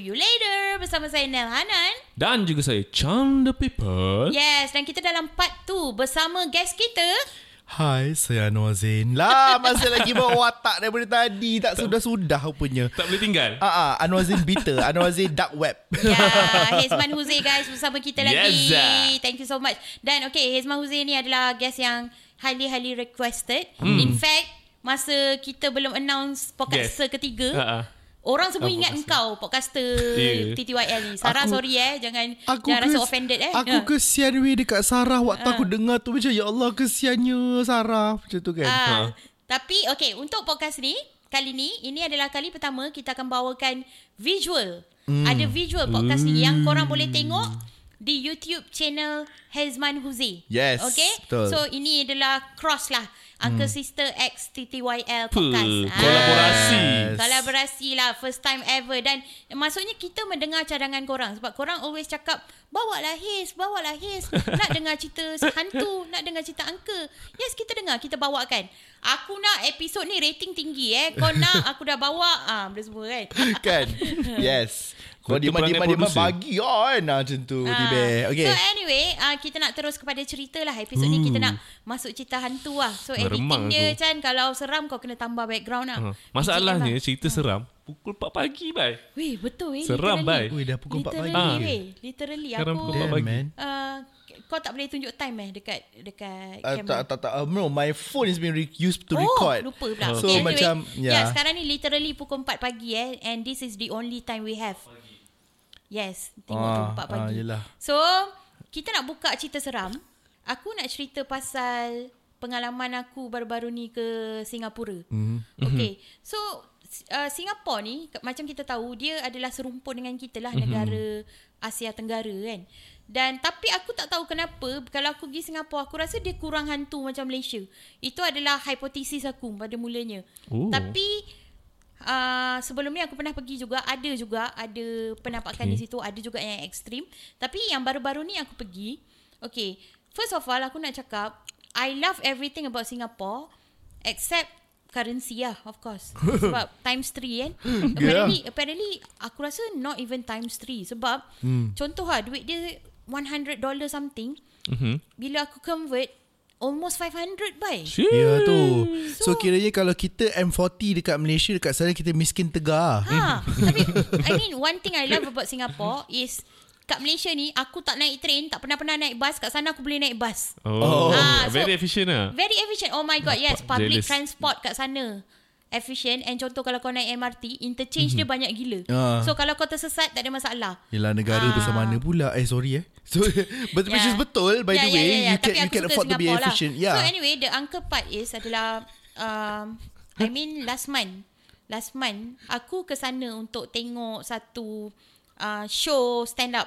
To you later bersama saya Nel Hanan. Dan juga saya Chan the People. Yes, dan kita dalam part 2 bersama guest kita. Hai, saya Anwar Zain. Lah, masih lagi bawa watak daripada tadi. Tak sudah-sudah rupanya. Tak boleh tinggal. Ah, ah, Anwar Zain bitter. Anwar Zain dark web. Ya, Hezman Huze guys bersama kita lagi. Yes. Thank you so much. Dan okay, Hezman Huze ni adalah guest yang highly highly requested. Hmm. In fact, masa kita belum announce podcaster Guest. ketiga, ha. Orang semua Ah, ingat podcaster. engkau podcaster Ya. TTYL ni. Sarah Aku- sorry eh jangan Aku jangan rasa kes- offended eh. Aku Ha. kesian weh dekat Sarah waktu aku dengar tu macam ya Allah kesiannya Sarah macam tu kan. Ah, Ha. Tapi okay untuk podcast ni kali ni ini adalah kali pertama kita akan bawakan visual. Hmm. Ada visual podcast ni yang korang boleh tengok di YouTube channel Hezman Huzi. Yes, Okay. betul. So ini adalah cross lah. Uncle Hmm. Sister X TTYL Puh, podcast. Ah. kolaborasi. Yes. Kolaborasi lah First time ever Dan maksudnya kita mendengar cadangan korang Sebab korang always cakap Bawalah his Bawalah his Nak dengar cerita hantu Nak dengar cerita angka Yes kita dengar Kita bawakan Aku nak episod ni rating tinggi eh Kau nak aku dah bawa ah, Benda semua kan kan? Yes. Kau diam-diam perangai diam producer. bagi kan ah, macam tu Ah. tiba. Okay. So anyway uh, Kita nak terus kepada cerita lah Episod ni kita nak Masuk cerita hantu lah So editing Meremang dia tu. Chan Kalau seram kau kena tambah background lah Ha. Masalahnya cerita seram pukul 4 pagi bai. Weh betul eh Seram, bai. Weh, dah pukul 4 Literally, pagi. weh. Literally Sekarang aku pukul 4 Damn, pagi. uh, kau tak boleh tunjuk time eh dekat dekat Uh, kamera. tak tak tak uh, no my phone is being re- used to oh, record. lupa pula. So Okay, anyway, macam yeah. yeah. sekarang ni literally pukul 4 pagi eh and this is the only time we have. Yes, tengok tu Ah, 4 ah, pagi. yelah. so, kita nak buka cerita seram. Aku nak cerita pasal pengalaman aku baru-baru ni ke Singapura. Mhm. Okay. So uh, Singapura ni macam kita tahu dia adalah serumpun dengan kita lah Mhm. negara Asia Tenggara kan. Dan tapi aku tak tahu kenapa kalau aku pergi Singapura aku rasa dia kurang hantu macam Malaysia. Itu adalah hipotesis aku pada mulanya. Oh. Tapi uh, sebelum ni aku pernah pergi juga ada juga ada penampakan Okay. di situ ada juga yang ekstrim. Tapi yang baru-baru ni aku pergi. Okay. First of all aku nak cakap I love everything about Singapore except currency lah of course. Sebab times 3 kan. Apparently apparently aku rasa not even times 3 sebab hmm. contoh lah duit dia 100 dollar something Mhm. bila aku convert almost 500 by. Ya tu. So- So, kiranya kalau kita M40 dekat Malaysia dekat sana kita miskin tegar. Ha, tapi I mean one thing I love about Singapore is kat Malaysia ni aku tak naik train, tak pernah-pernah naik bus, kat sana aku boleh naik bus. Oh, Ah, so- very efficient lah. Very efficient. Oh my god, yes, public jealous. transport kat sana. Efficient and contoh kalau kau naik MRT, interchange dia banyak gila. Ah. So kalau kau tersesat tak ada masalah. Yelah negara Ah. besar mana pula Eh sorry eh so, But which is betul By Yeah, the way yeah, yeah, yeah. You can, you can afford to be Singapore efficient lah. Yeah So anyway, the uncle part is adalah um, I mean last month. Last month aku ke sana untuk tengok satu uh, show stand up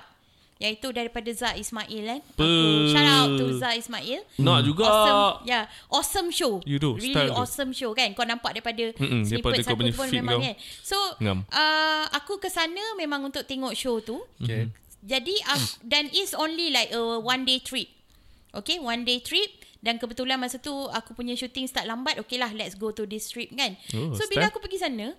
iaitu daripada Zah Ismail kan. Aku shout out to Zah Ismail. Nak juga. Awesome. Yeah, awesome show. You do, really style tu. awesome show kan. Kau nampak daripada Mm-mm, daripada snippet kau satu punya pun memang kau. kan. So Ngam. uh, aku ke sana memang untuk tengok show tu. Okay Jadi uh, dan it's only like a one day trip. Okay, one day trip dan kebetulan masa tu aku punya shooting start lambat. Okay lah, let's go to this trip kan. Oh, so bila start. aku pergi sana,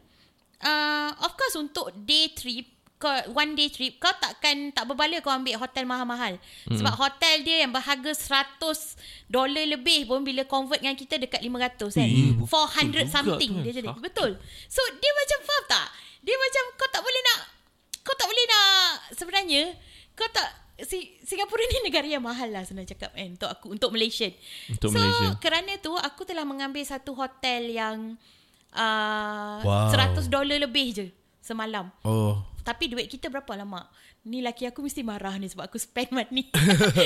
uh, of course untuk day trip kau one day trip kau takkan tak berbala kau ambil hotel mahal-mahal. Mm. Sebab hotel dia yang berharga 100 dolar lebih pun bila convert dengan kita dekat 500 kan. Eh, 400 juga something kan. dia jadi. Ah. Betul. So dia macam faham tak? Dia macam kau tak boleh nak kau tak boleh nak sebenarnya kau tak si Singapura ni negara yang mahal lah senang cakap kan untuk aku untuk Malaysian. Untuk so, Malaysia. kerana tu aku telah mengambil satu hotel yang uh, Wow. 100 dolar lebih je semalam. Oh Tapi duit kita berapa lama? Ni laki aku mesti marah ni sebab aku spend money.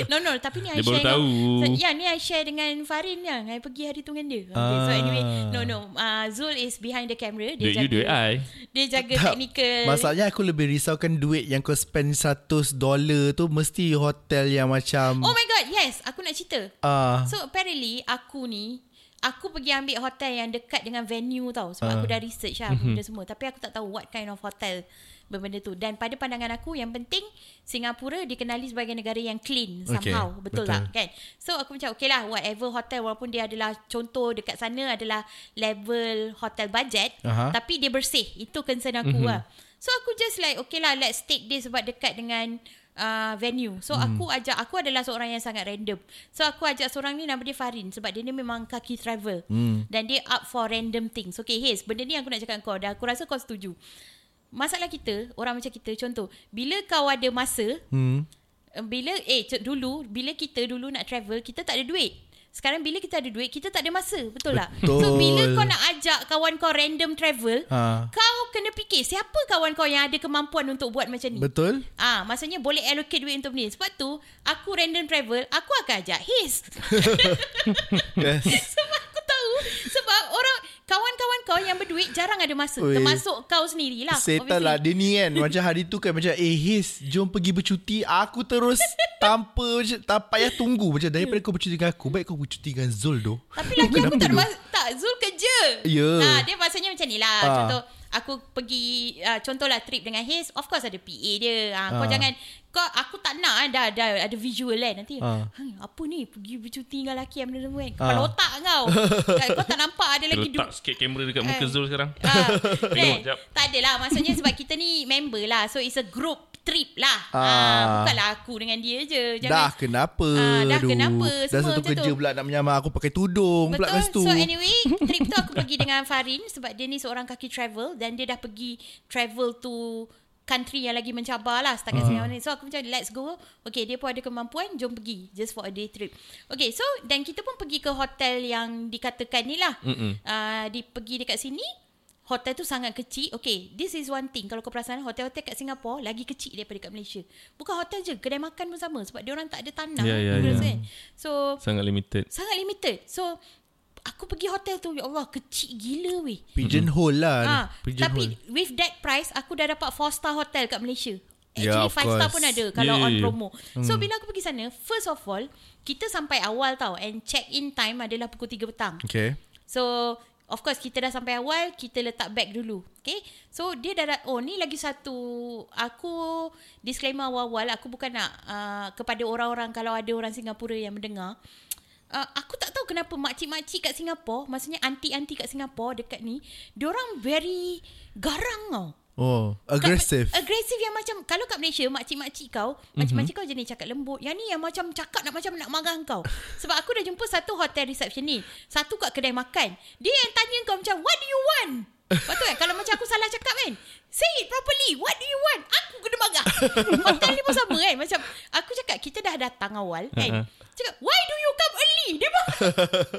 no no, tapi ni I Dia share tahu. Ya, ni I share dengan Farin yang I pergi hari tu dengan dia. Okay, so Ah. anyway, no no, uh, Zul is behind the camera. Dia Duit jaga you, duit I. Dia jaga Tak, technical. Masalahnya aku lebih risaukan duit yang kau spend 100 dolar tu mesti hotel yang macam Oh my god, yes, aku nak cerita. ah So apparently aku ni Aku pergi ambil hotel yang dekat dengan venue tau Sebab Ah. aku dah research lah benda semua Tapi aku tak tahu what kind of hotel berbenda tu Dan pada pandangan aku yang penting Singapura dikenali sebagai negara yang clean Okay, somehow Betul, betul. tak kan So aku macam okay lah whatever hotel Walaupun dia adalah contoh dekat sana adalah level hotel budget Aha. Tapi dia bersih Itu concern aku lah So aku just like okay lah let's take this sebab dekat dengan uh, venue. So Hmm. aku ajak aku adalah seorang yang sangat random. So aku ajak seorang ni nama dia Farin sebab dia ni memang kaki travel. Hmm. Dan dia up for random things. Okay Haze benda ni aku nak cakap kau dan aku rasa kau setuju. Masalah kita orang macam kita contoh bila kau ada masa Hmm. uh, bila eh dulu bila kita dulu nak travel kita tak ada duit. Sekarang bila kita ada duit kita tak ada masa, betul tak? Betul. So bila kau nak ajak kawan kau random travel, Ha. kau kena fikir siapa kawan kau yang ada kemampuan untuk buat macam ni. Betul? Ah, maksudnya boleh allocate duit untuk ni. Sebab tu aku random travel, aku akan ajak his. Yes. sebab aku tahu sebab orang kawan-kawan kau yang berduit jarang ada masa. Oi. Termasuk kau sendirilah. Setan lah Dia ni kan Macam hari tu kan Macam eh His Jom pergi bercuti Aku terus Tanpa macam Tak payah tunggu Macam daripada kau bercuti dengan aku Baik kau bercuti dengan Zul tu Tapi laki aku tak ada mas- tak Zul kerja. Ya. Ah, dia maksudnya macam ni lah. Ah. Contoh aku pergi uh, contohlah trip dengan Haze, of course ada PA dia. Ah, kau Ah. jangan kau aku tak nak dah ada ada visual kan nanti. Ha, apa ni pergi bercuti dengan lelaki yang benda kan. Kepala Ah. otak kau. Kan, kau tak nampak ada lagi Letak sikit kamera dekat muka Eh. Zul sekarang. Jap. Tak adalah Maksudnya sebab kita ni member lah So it's a group trip lah ah. Ah. Bukanlah aku dengan dia je Dah kenapa Ah, dah Aduh. kenapa? Dah Semua satu macam kerja tu. pula Nak menyamar aku pakai tudung Pula kat situ Betul So anyway Trip tu aku pergi dengan Farin Sebab dia ni seorang kaki travel Dan dia dah pergi Travel to Country yang lagi mencabar lah Setakat uh-huh. Singapura ni So aku macam let's go Okay dia pun ada kemampuan Jom pergi Just for a day trip Okay so Dan kita pun pergi ke hotel Yang dikatakan ni lah uh, di, Pergi dekat sini Hotel tu sangat kecil Okay This is one thing Kalau kau perasan Hotel-hotel kat Singapore Lagi kecil daripada kat Malaysia Bukan hotel je Kedai makan pun sama Sebab dia orang tak ada tanah ya, Kau ya. rasa kan? So Sangat limited. Sangat limited. So aku pergi hotel tu ya Allah kecil gila weh. Pigeonhole lah Ha, Pigeonhole tapi with that price aku dah dapat 4 star hotel kat Malaysia. Ya, Actually of 5 star course. pun ada kalau Yeah, on yeah, yeah. promo. So bila aku pergi sana, first of all, kita sampai awal tau and check in time adalah pukul 3 petang. Okay So Of course kita dah sampai awal Kita letak bag dulu. Okay? So dia dah Oh ni lagi satu. Aku Disclaimer awal-awal Aku bukan nak uh, Kepada orang-orang Kalau ada orang Singapura yang mendengar. Uh, Aku tak tahu kenapa Makcik-makcik kat Singapura Maksudnya aunty-aunty kat Singapura Dekat ni Diorang very Garang tau Oh Aggressive Kat- Agresif yang macam Kalau kat Malaysia Makcik-makcik kau Mhm. Makcik-makcik kau jenis cakap lembut Yang ni yang macam Cakap nak macam nak marah kau Sebab aku dah jumpa Satu hotel reception ni Satu kat kedai makan Dia yang tanya kau macam What do you want? Lepas tu kan Kalau macam aku salah cakap kan Say it properly What do you want? Aku kena marah Hotel ni pun sama kan Macam Aku cakap Kita dah datang awal kan Cakap Why do you come early? Dia marah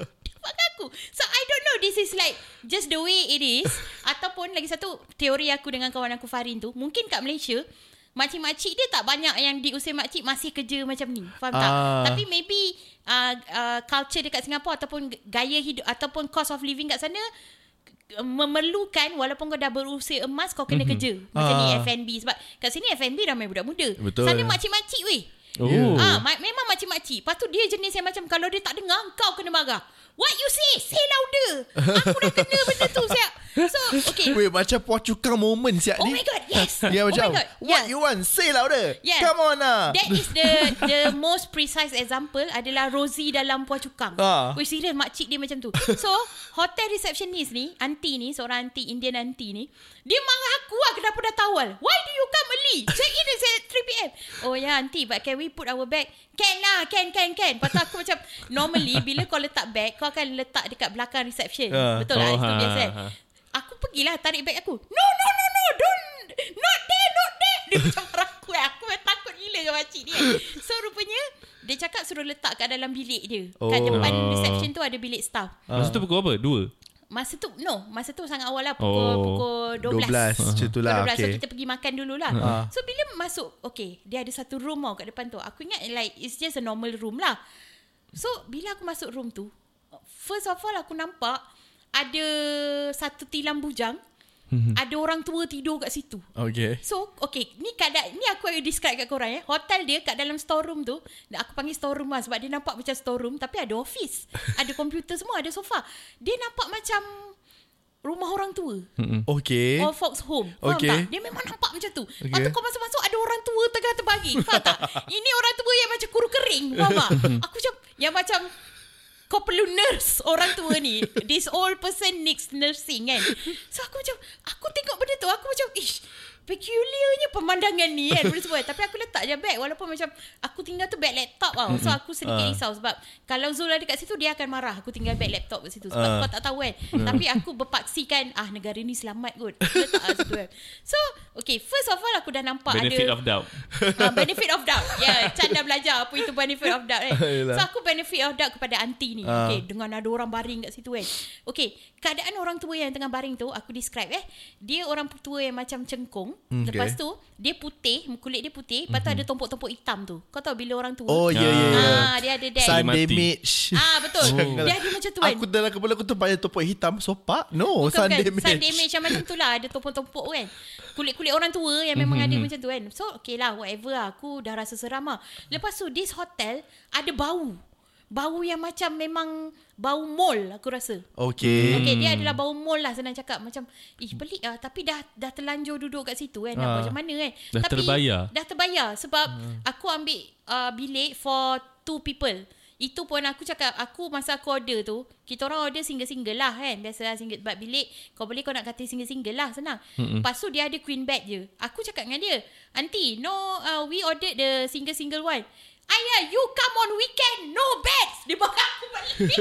Fuck aku. So I don't know. This is like Just the way it is. Ataupun lagi satu Teori aku dengan kawan aku Farin tu Mungkin kat Malaysia Makcik-makcik dia tak banyak Yang di usia makcik Masih kerja macam ni. Faham tak? Ah. Tapi maybe uh, uh, Culture dekat Singapura Ataupun gaya hidup Ataupun cost of living kat sana uh, Memerlukan Walaupun kau dah berusia emas Kau kena kerja. Macam ni Ah. F&B Sebab kat sini F&B ramai budak muda. Betul. Sana makcik-makcik weh Oh. Ah, ma- memang makcik-makcik. Lepas tu dia jenis yang macam kalau dia tak dengar kau kena marah. What you say? Say louder. Aku dah kena benda tu siap. So, okay. Wait macam Puan Cukang moment siap Oh ni my god, yes. Dia oh macam my god. What yeah. you want Say louder Yeah. Come on lah That is the the most precise example adalah Rosie dalam Puan Cukang. Ah. Wih serius makcik dia macam tu. So, hotel receptionist ni, aunty ni, seorang aunty Indian aunty ni, dia marah aku lah kenapa dah tawal. Why do you come early? Check in is at 3 p.m. Oh ya yeah, aunty, but can we put our bag? Can lah, can, can, can. Lepas tu aku macam, normally bila kau letak bag, kau akan letak dekat belakang reception. Ah. Betul lah, Oh, itu ha, biasa. ha, ha. Aku pergilah tarik bag aku. No, no, no, no, don't. Not there, not there. Dia macam marah aku. eh. Aku takut gila dengan makcik ni. So rupanya, dia cakap suruh letak kat dalam bilik dia. Kat Oh. depan reception tu ada bilik staff. Masa tu pukul apa? Dua? Masa tu, no. Masa tu sangat awal lah. Pukul, Oh. pukul 12. 12 Macam tu lah 12. So okay. kita pergi makan dulu lah. Ah. So bila masuk, okay. Dia ada satu room tau kat depan tu. Aku ingat like, it's just a normal room lah. So bila aku masuk room tu, first of all aku nampak ada satu tilam bujang. Ada orang tua tidur kat situ. Okay So, okay, ni keadaan ni aku akan describe kat korang eh. Hotel dia kat dalam storeroom tu, aku panggil storeroom lah sebab dia nampak macam storeroom tapi ada office. ada komputer semua, ada sofa. Dia nampak macam rumah orang tua. Okay Or folks home. Faham Okay. tak? Dia memang nampak macam tu. Okay. Lepas tu kau masuk-masuk ada orang tua tengah terbagi. Faham tak? Ini orang tua yang macam kuru kering. Faham tak? Aku macam, yang macam kau perlu nurse orang tua ni. This old person needs nursing kan. So aku macam, aku tengok benda tu, aku macam, ish, peculiarnya pemandangan ni kan benda semua. Tapi aku letak je bag walaupun macam aku tinggal tu bag laptop tau. So aku sedikit Ah. risau sebab kalau Zul ada kat situ dia akan marah aku tinggal bag laptop kat situ sebab Ah. kau tak tahu kan. Tapi aku berpaksikan ah negara ni selamat kot. Aku letak kat situ kan. So okay first of all aku dah nampak Benefit ada of doubt. uh, benefit of doubt. Ya, yeah, Chan dah belajar apa itu benefit of doubt kan. So aku benefit of doubt kepada aunty ni. Ah. Okay, dengan ada orang baring kat situ kan. Okay, keadaan orang tua yang tengah baring tu aku describe eh. Dia orang tua yang macam cengkung. Hmm, Lepas okay. tu dia putih, kulit dia putih, lepas tu ada tompok-tompok hitam tu. Kau tahu bila orang tua Oh ya ya ya. Ah, dia ada that. Sun damage. Ah betul. Janganlah. Dia ada macam tu kan. Aku dalam kepala aku tu banyak topok hitam sopak. No, Bukan, sun bukan. damage. Sun damage yang macam tu lah. Ada tompok-tompok kan. Kulit-kulit orang tua yang memang Mhm, ada macam tu kan. So, okay lah. Whatever lah. Aku dah rasa seram lah. Lepas tu, this hotel ada bau. Bau yang macam memang bau mall aku rasa. Okay. Okay, dia adalah bau mall lah senang cakap. Macam, ih pelik lah. Tapi dah dah terlanjur duduk kat situ kan. Nak Ah. buat macam mana kan. Dah Tapi, terbayar. Dah terbayar. Sebab aku ambil uh, bilik for two people. Itu pun aku cakap, aku masa aku order tu, kita orang order single-single lah kan. Biasalah single bab bilik. Kau boleh kau nak kata single-single lah, senang. Mm-hmm. Lepas tu dia ada queen bed je. Aku cakap dengan dia, Aunty, no, uh, we ordered the single-single one. Ayah, you come on weekend, no beds. Dia bawa aku balik.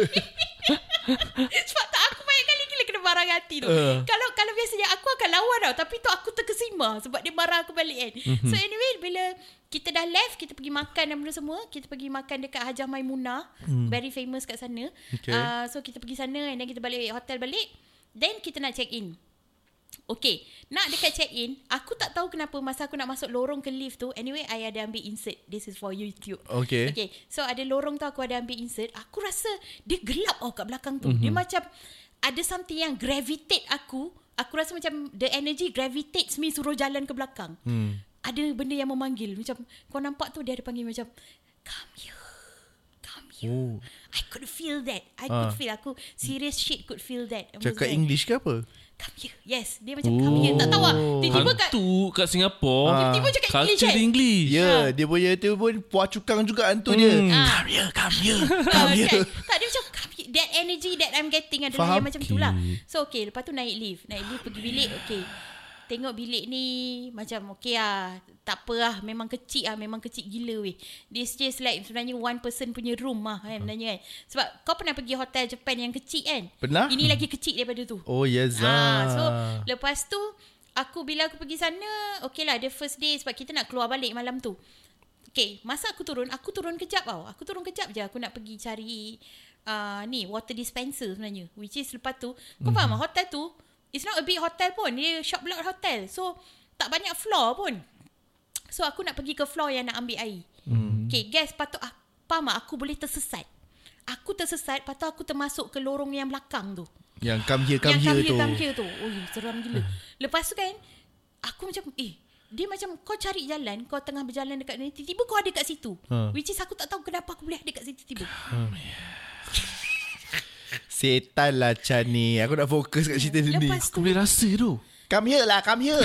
Sebab tak aku banyak kali gila kena marah hati tu. Uh. Kalau kalau biasanya aku akan lawan tau. Tapi tu aku terkesima sebab dia marah aku balik kan. Mm-hmm. So anyway, bila kita dah left, kita pergi makan dan benda semua. Kita pergi makan dekat Hajah Maimunah. Mm. Very famous kat sana. Okay. Uh, so kita pergi sana and then kita balik hotel balik. Then kita nak check in. Okay, nak dekat check in, aku tak tahu kenapa masa aku nak masuk lorong ke lift tu, anyway, I ada ambil insert. This is for YouTube. Okay. Okay, so ada lorong tu aku ada ambil insert. Aku rasa dia gelap oh kat belakang tu. Mm-hmm. Dia macam ada something yang gravitate aku. Aku rasa macam the energy gravitates me suruh jalan ke belakang. Hmm. Ada benda yang memanggil. Macam kau nampak tu dia ada panggil macam come here. Oh. I could feel that. I Ah. could feel. Aku serious shit could feel that. Cakap English ke apa? Come here. Yes. Dia macam come here. Tak tahu lah. Tiba-tiba kat... Hantu kat Singapura. Ah. Tiba-tiba cakap English Culture kan? English. Ya, yeah, dia punya tu pun puas cukang juga hantu dia. Hmm. Ah. Come here, come here, Ah, come here. kan? Tak dia macam come here. That energy that I'm getting adalah Faham? yang macam tu lah. Okay. So okay, lepas tu naik lift. Naik lift pergi bilik, okay. Tengok bilik ni macam okay lah. Tak apa lah. Memang kecil lah. Memang kecil gila weh. This just like sebenarnya one person punya room lah kan. Sebenarnya kan. Sebab kau pernah pergi hotel Japan yang kecil kan? Pernah? Ini lagi kecil daripada tu. Oh, yes Ah, so lepas tu aku bila aku pergi sana, okay lah the first day sebab kita nak keluar balik malam tu. Okay, masa aku turun, aku turun kejap tau. Aku turun kejap je. Aku nak pergi cari uh, ni water dispenser sebenarnya. Which is lepas tu, kau faham tak hotel tu, it's not a big hotel pun. Dia shop block hotel. So, tak banyak floor pun. So, aku nak pergi ke floor yang nak ambil air. Mm. Okay, guys, patut aku, faham tak? Aku boleh tersesat. Aku tersesat, tu aku termasuk ke lorong yang belakang tu Yang come here, come yang here come tu. here, come here tu. Oh, seram gila. Lepas tu kan, aku macam, eh, dia macam kau cari jalan, kau tengah berjalan dekat ni, tiba-tiba kau ada kat situ. Ha. Which is aku tak tahu kenapa aku boleh ada kat situ tiba. Setan lah Chan ni. Aku nak fokus kat cerita ni. Lepas Aku boleh rasa tu. Come here lah, come here.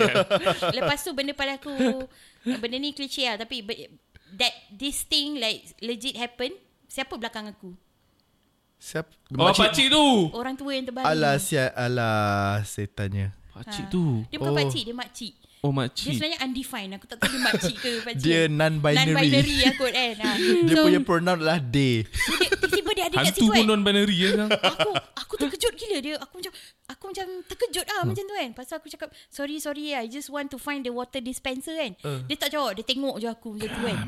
Lepas tu benda pada aku, benda ni klise lah, tapi be- that this thing like legit happen, siapa belakang aku? Siap. Oh, pakcik tu. Orang tua yang terbaring. Alah, siap. Alah, setannya. Pakcik Ha. tu. Dia bukan Oh. pakcik, dia makcik. Oh, Dia makcik. sebenarnya undefined. Aku tak tahu dia makcik ke pakcik. Dia non-binary. Non-binary lah kot kan. Ha. Dia So, punya pronoun adalah they. dia, ada kat Hantu situ pun kan. non-binary ya kan? aku aku terkejut gila dia. Aku macam aku macam terkejut ah macam tu kan? Pasal aku cakap sorry sorry I just want to find the water dispenser kan? Uh. dia tak jawab. Dia tengok je aku macam tu kan?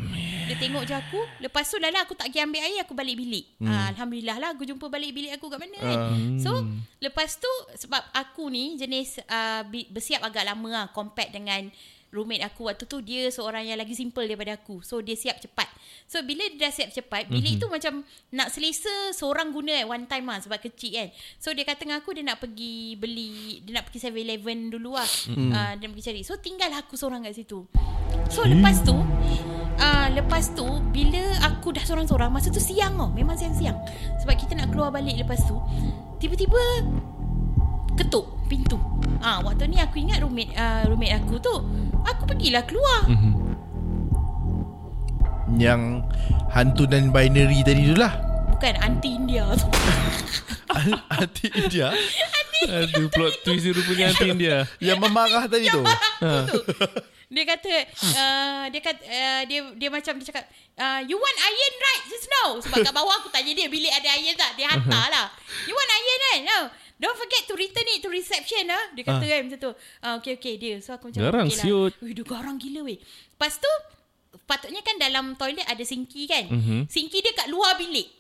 Dia tengok je aku. Lepas tu lala aku tak pergi ambil air aku balik bilik. Ah, Alhamdulillah lah aku jumpa balik bilik aku kat mana kan? So lepas tu sebab aku ni jenis uh, bersiap agak lama lah compared dengan roommate aku waktu tu dia seorang yang lagi simple daripada aku. So dia siap cepat. So bila dia dah siap cepat, bilik mm-hmm. tu macam nak selesa seorang guna at one time lah sebab kecil kan. So dia kata dengan aku dia nak pergi beli, dia nak pergi 7-Eleven dulu lah. Mm-hmm. Uh, dia nak pergi cari. So tinggal aku seorang kat situ. So lepas tu, uh, lepas tu bila aku dah seorang-seorang, masa tu siang tau. Memang siang-siang. Sebab kita nak keluar balik lepas tu, tiba-tiba ketuk pintu. Ah, waktu ni aku ingat roommate uh, roommate aku tu, aku pergilah keluar. Mhm. Yang hantu dan binary tadi tu lah. Bukan anti India tu. Hati India. anti Aduh plot twist dia rupanya nanti dia. Yang memarah tadi tu. Tu. Dia kata uh, dia kata uh, dia dia macam dia cakap uh, you want iron right just now sebab kat bawah aku tanya dia bilik ada iron tak dia hantar lah you want iron right no don't forget to return it to reception ah dia kata kan macam tu ah okay okay dia so aku macam Garang okay lah siut. Wih, dia garang gila weh lepas tu patutnya kan dalam toilet ada sinki kan Mhm. sinki dia kat luar bilik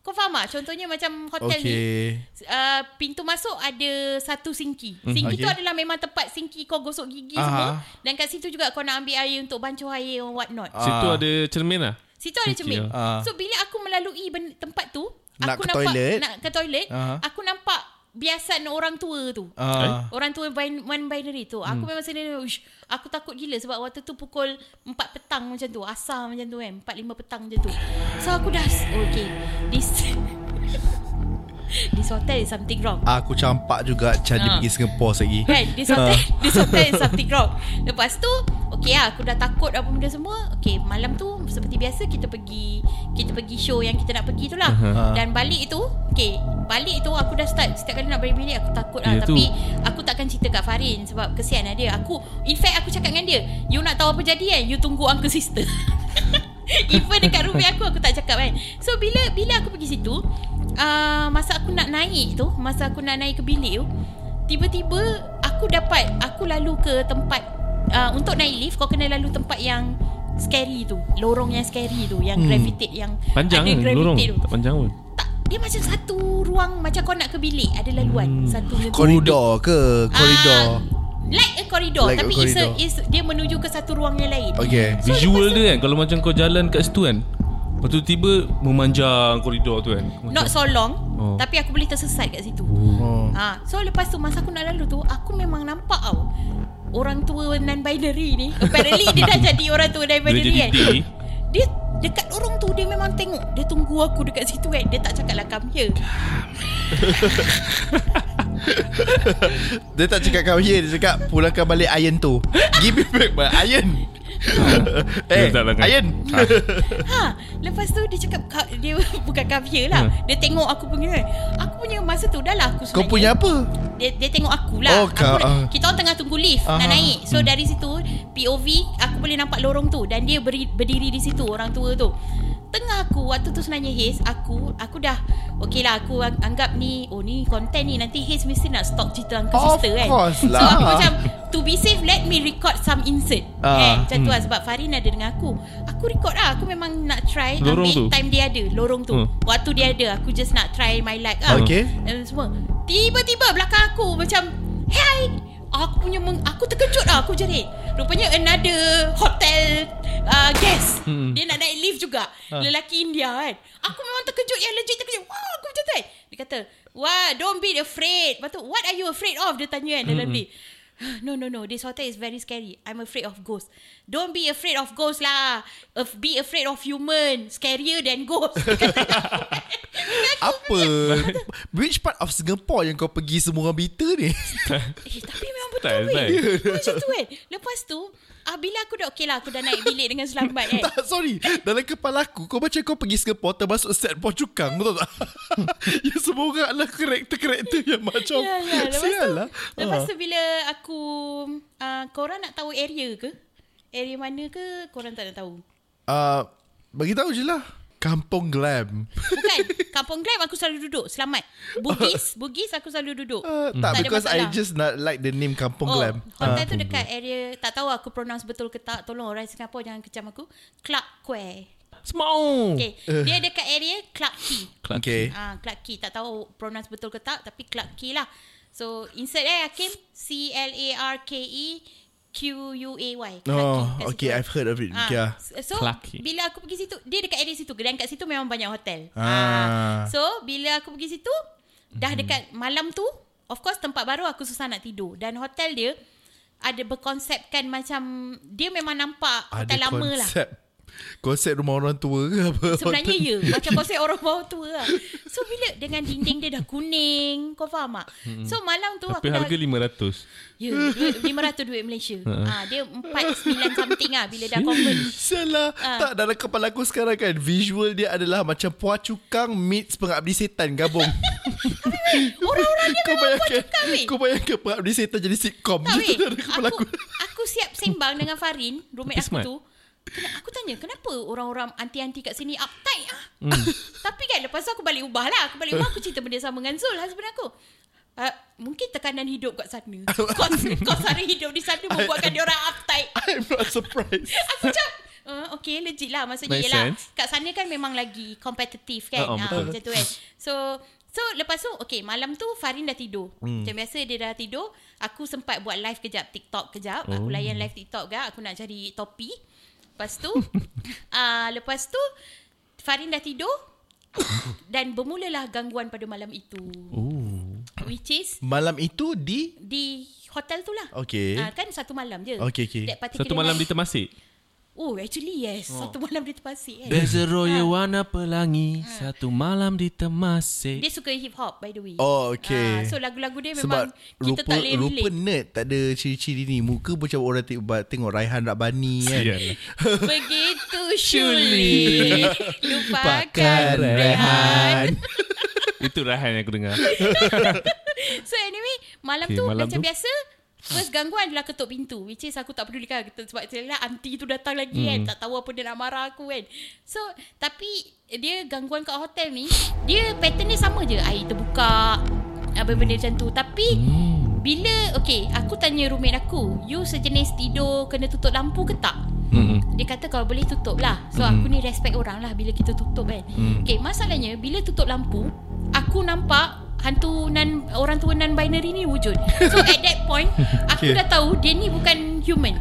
kau faham tak? Contohnya macam hotel ni Okay. uh, pintu masuk ada satu sinki. Sinki Okay. tu adalah memang tempat sinki kau gosok gigi Aha. semua dan kat situ juga kau nak ambil air untuk bancuh air or what not. Situ Ah. ada cermin lah. Situ ada cermin. ah. So bila aku melalui ben- tempat tu, Nak aku ke nampak toilet. nak ke toilet, Aha. aku nampak biasan orang tua tu. Ah. Orang tua one binary tu. Aku memang sendiri aku takut gila sebab waktu tu pukul 4 petang macam tu, asar macam tu kan, 4 5 petang macam tu. So aku dah okay. This This hotel is something wrong. Aku campak juga Cari Ah. pergi Singapore lagi. Kan This hotel This hotel is something wrong. Lepas tu Okay lah Aku dah takut apa benda semua. Okay malam tu Seperti biasa Kita pergi Kita pergi show Yang kita nak pergi tu lah. Ah. Dan balik tu Okay Balik tu aku dah start. Setiap kali nak balik bilik Aku takut lah. Tu. Tapi Aku takkan cerita kat Farin Sebab kesian lah dia. Aku In fact aku cakap dengan dia You nak tahu apa jadi kan You tunggu uncle sister. Even dekat rumah aku Aku tak cakap kan. So bila Bila aku pergi situ uh, Masa aku nak naik tu Masa aku nak naik ke bilik tu Tiba-tiba Aku dapat Aku lalu ke tempat uh, Untuk naik lift Kau kena lalu tempat yang Scary tu Lorong yang scary tu Yang hmm. gravitate Yang Panjang ada kan lorong. gravitate tu Tak panjang pun. tak, Dia macam satu ruang Macam kau nak ke bilik Ada laluan hmm. Satu. Koridor ke Koridor Ah, Like a corridor Like a Tapi it's a, corridor. it's, dia menuju ke satu ruang yang lain Okay So, Visual dia kan Kalau macam kau jalan kat situ kan Lepas tu tiba Memanjang koridor tu kan? Not so long Oh. Tapi aku boleh tersesat kat situ. Oh. ha, So lepas tu Masa aku nak lalu tu Aku memang nampak tau Orang tua non-binary ni Apparently dia dah jadi orang tua Dia non-binary jadi kan? Dia dekat lorong tu Dia memang tengok Dia tunggu aku dekat situ kan? Dia tak cakap lah come here. Dia tak cakap kau here. Dia cakap pulangkan balik iron tu. Give me back my iron Eh langgar. iron Ha. Lepas tu dia cakap "Ka- Dia bukan here lah. Hmm. Dia tengok aku punya Aku punya masa tu Dah lah aku Kau sebenarnya. punya apa? Dia, dia tengok aku lah. Oh, aku, kau, ah. Kita orang tengah tunggu lift Nak Aha. naik. So dari situ POV Aku boleh nampak lorong tu. Dan dia beri, berdiri di situ Orang tua tu Tengah aku Waktu tu sebenarnya Haze Aku Aku dah Okay lah aku ang- anggap ni Oh ni content ni Nanti Haze mesti nak stop cerita Uncle Of Sister kan course So lah. aku macam To be safe Let me record some insert Ah, kan? Macam tu lah Sebab Farin ada dengan aku Aku record lah Aku memang nak try Lorong Ambil tu? time dia ada Lorong tu Hmm. Waktu dia ada Aku just nak try my luck lah Okay dan semua Tiba-tiba belakang aku Macam Hey Aku punya meng, Aku terkejut lah Aku jerit Rupanya another Hotel uh, Guest. Hmm. Dia nak naik lift juga. Lelaki India kan. Aku memang terkejut Yang legit terkejut. Wah aku macam tu kan. Dia kata Wah don't be afraid. Lepas tu What are you afraid of? Dia tanya kan dalam lift No no no. This hotel is very scary. I'm afraid of ghosts. Don't be afraid of ghosts lah. Of Be afraid of human. Scarier than ghost Dia kata Apa? Which part of Singapore Yang kau pergi Semua orang berita ni? Eh tapi memang betul weh. Macam tu kan Lepas tu ah, Bila aku dah Okay lah Aku dah naik bilik dengan selamat kan? Tak sorry. Dalam kepala aku Kau macam kau pergi Singapore Termasuk set Pok Cukang Betul tak? Yang semua orang adalah Karakter-karakter yang macam Ya ya. Lepas Sial lah. Lepas Ah. tu bila aku uh, Korang nak tahu area ke? Area mana ke Korang tak nak tahu? Ah, Bagi tahu je lah Kampung Glam. Bukan. Kampung Glam aku selalu duduk. Selamat. Bugis. Bugis aku selalu duduk. Uh, Tak tak, ada because I just not like the name Kampung Oh, Glam. hotel Ah. tu dekat area Tak tahu aku pronounce betul ke tak. Tolong orang Singapura Jangan kecam aku. Clark Quay. Small. Okay. Dia dekat area Clark Quay. Okay. Ah, Clark Quay. Tak tahu pronounce betul ke tak Tapi Clark Quay lah. So insert eh Hakim. C-L-A-R-K-E Q-U-A-Y Clark Quay, Oh, kat okay, situ. I've heard of it. Ah, Yeah. So Clark Quay. bila aku pergi situ Dia dekat area situ Dan kat situ memang banyak hotel Ah. So bila aku pergi situ Dah Mhm. dekat malam tu Of course tempat baru aku susah nak tidur Dan hotel dia Ada berkonsepkan macam Dia memang nampak hotel Ada lama lah konsep. Rumah orang tua ke apa? Sebenarnya ya Macam konsep orang bawah tua lah So bila Dengan dinding dia dah kuning Kau faham tak So malam tu Tapi aku dah harga 500 Ya duit, 500 duit Malaysia ah, Dia 4, 9 something lah Bila dah convert Salah Ah. Tak dalam kepala aku sekarang kan Visual dia adalah Macam Puah Cukang Meets Pengabdi Setan Gabung Orang-orang dia Kau memang bayangkan cakap weh. Kau bayangkan Pengabdi setan jadi sitcom Tak weh. tu dalam kepala Aku, aku siap sembang dengan Farin, roommate aku smart. tu. Aku tanya kenapa orang-orang anti-anti kat sini uptight ah. Hmm. Tapi kan lepas tu aku balik ubah lah. Aku balik ubah aku cerita benda sama dengan Zul husband aku. Uh, mungkin tekanan hidup kat sana. Kos, kos sana hidup di sana membuatkan dia orang uptight. I'm not surprised Aku macam uh, Okay legit lah Maksudnya yelah sense. Kat sana kan memang lagi Kompetitif kan uh, betul. Macam tu kan So So lepas tu Okay malam tu Farin dah tidur hmm. Macam biasa dia dah tidur Aku sempat buat live kejap TikTok kejap oh. Aku layan live TikTok kejap Aku nak cari topi Lepas tu uh, Lepas tu Farin dah tidur Dan bermulalah gangguan pada malam itu Oh. Which is Malam itu di Di hotel tu lah Okay Ah, Kan satu malam je Okay, okay. Satu malam di Temasik. Oh actually yes. Oh. Satu malam di Terpasik kan Bezero warna pelangi. Satu malam di Temasik Dia suka hip hop by the way. Oh okay. Ah, So lagu-lagu dia Sebab memang Kita rupa, tak boleh rupa relate nerd tak ada ciri-ciri ni. Muka macam orang tengok, tengok Raihan Rabbani kan. Begitu sulit Lupakan. Rehan Itu Rahan yang aku dengar. So anyway Malam Okay, tu malam macam tu. biasa First gangguan adalah ketuk pintu Which is aku tak peduli kan Sebab lah aunty tu datang lagi hmm. kan Tak tahu apa dia nak marah aku kan. So Tapi Dia gangguan kat hotel ni Dia pattern dia sama je. Air terbuka Apa benda macam tu. Tapi Hmm. Bila Okay Aku tanya roommate aku You sejenis tidur Kena tutup lampu ke tak? Mm-mm. dia kata kalau boleh tutup lah. So Hmm. aku ni respect orang lah Bila kita tutup kan. Okay masalahnya Bila tutup lampu Aku nampak Hantu nan orang tua non-binary ni wujud So at that point Aku Okay. dah tahu Dia ni bukan human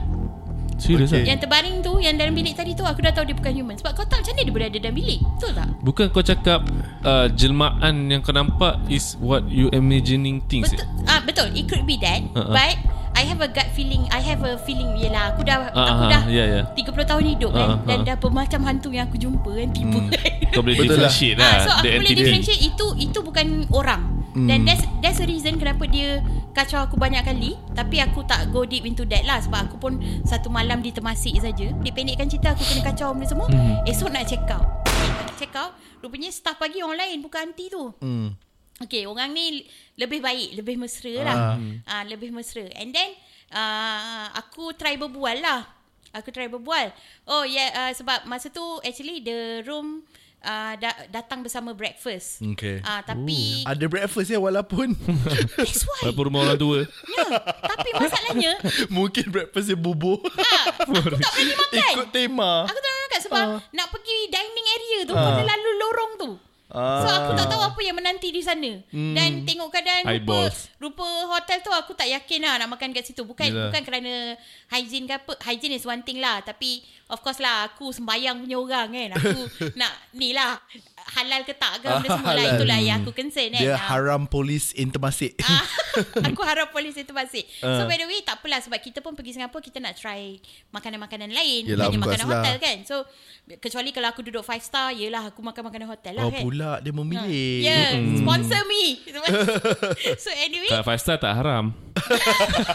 Serius Okay. okay. Yang terbaring tu Yang dalam bilik tadi tu Aku dah tahu dia bukan human Sebab kau tak macam mana dia berada dalam bilik Betul tak? Bukan kau cakap uh, Jelmaan yang kau nampak Is what you imagining things Betul ah betul It could be that Uh-uh. But I have a gut feeling I have a feeling Yelah aku dah Ah, Aku ah, dah ya, ya. 30 tahun hidup kan Ah, ah, Dan ah. dah bermacam hantu yang aku jumpa kan Tiba kan Kau boleh Betul lah. differentiate Ah, lah, so aku The boleh entity differentiate itu itu bukan orang. Hmm. Dan that's that's the reason kenapa dia kacau aku banyak kali tapi aku tak go deep into that lah sebab aku pun satu malam di Temasik saja. Dipendekkan cerita aku kena kacau benda semua. Hmm. Esok nak check out. Nak check out. Rupanya staff pagi orang lain bukan aunty tu. hmm. Okay, orang ni lebih baik, lebih mesra lah. Ah, uh, lebih mesra. And then uh, aku try berbual lah. Aku try berbual. Oh yeah, uh, sebab masa tu actually the room uh, da- datang bersama breakfast. Okay Ah, uh, tapi Ada breakfast ya walaupun that's why. Walaupun rumah orang tua Ya, tapi masalahnya Mungkin breakfast dia bubur ah, aku tak berani makan. Ikut tema Aku tak berani makan sebab Ah. nak pergi dining area tu Ah. kena lalu lorong tu. So Ah. aku tak tahu apa yang menanti di sana. Hmm. Dan tengok keadaan rupa Eyeballs. rupa hotel tu aku tak yakin lah nak makan kat situ. Bukan Yelah. bukan kerana hygiene ke apa. Hygiene is one thing lah tapi of course lah aku sembayang punya orang kan. Aku nak ni lah halal ke tak ke benda Ah, semua lah. Itulah yang aku concern kan. Dia Ah. haram polis in Temasik Ah, aku harap polis itu masih. So Ah. by the way tak apalah sebab kita pun pergi Singapura kita nak try makanan-makanan lain Yelah, of makanan lah. hotel kan. So kecuali kalau aku duduk five star yelah aku makan makanan hotel lah Oh kan. pula dia memilih Yeah, sponsor me. so anyway, Kat five star tak haram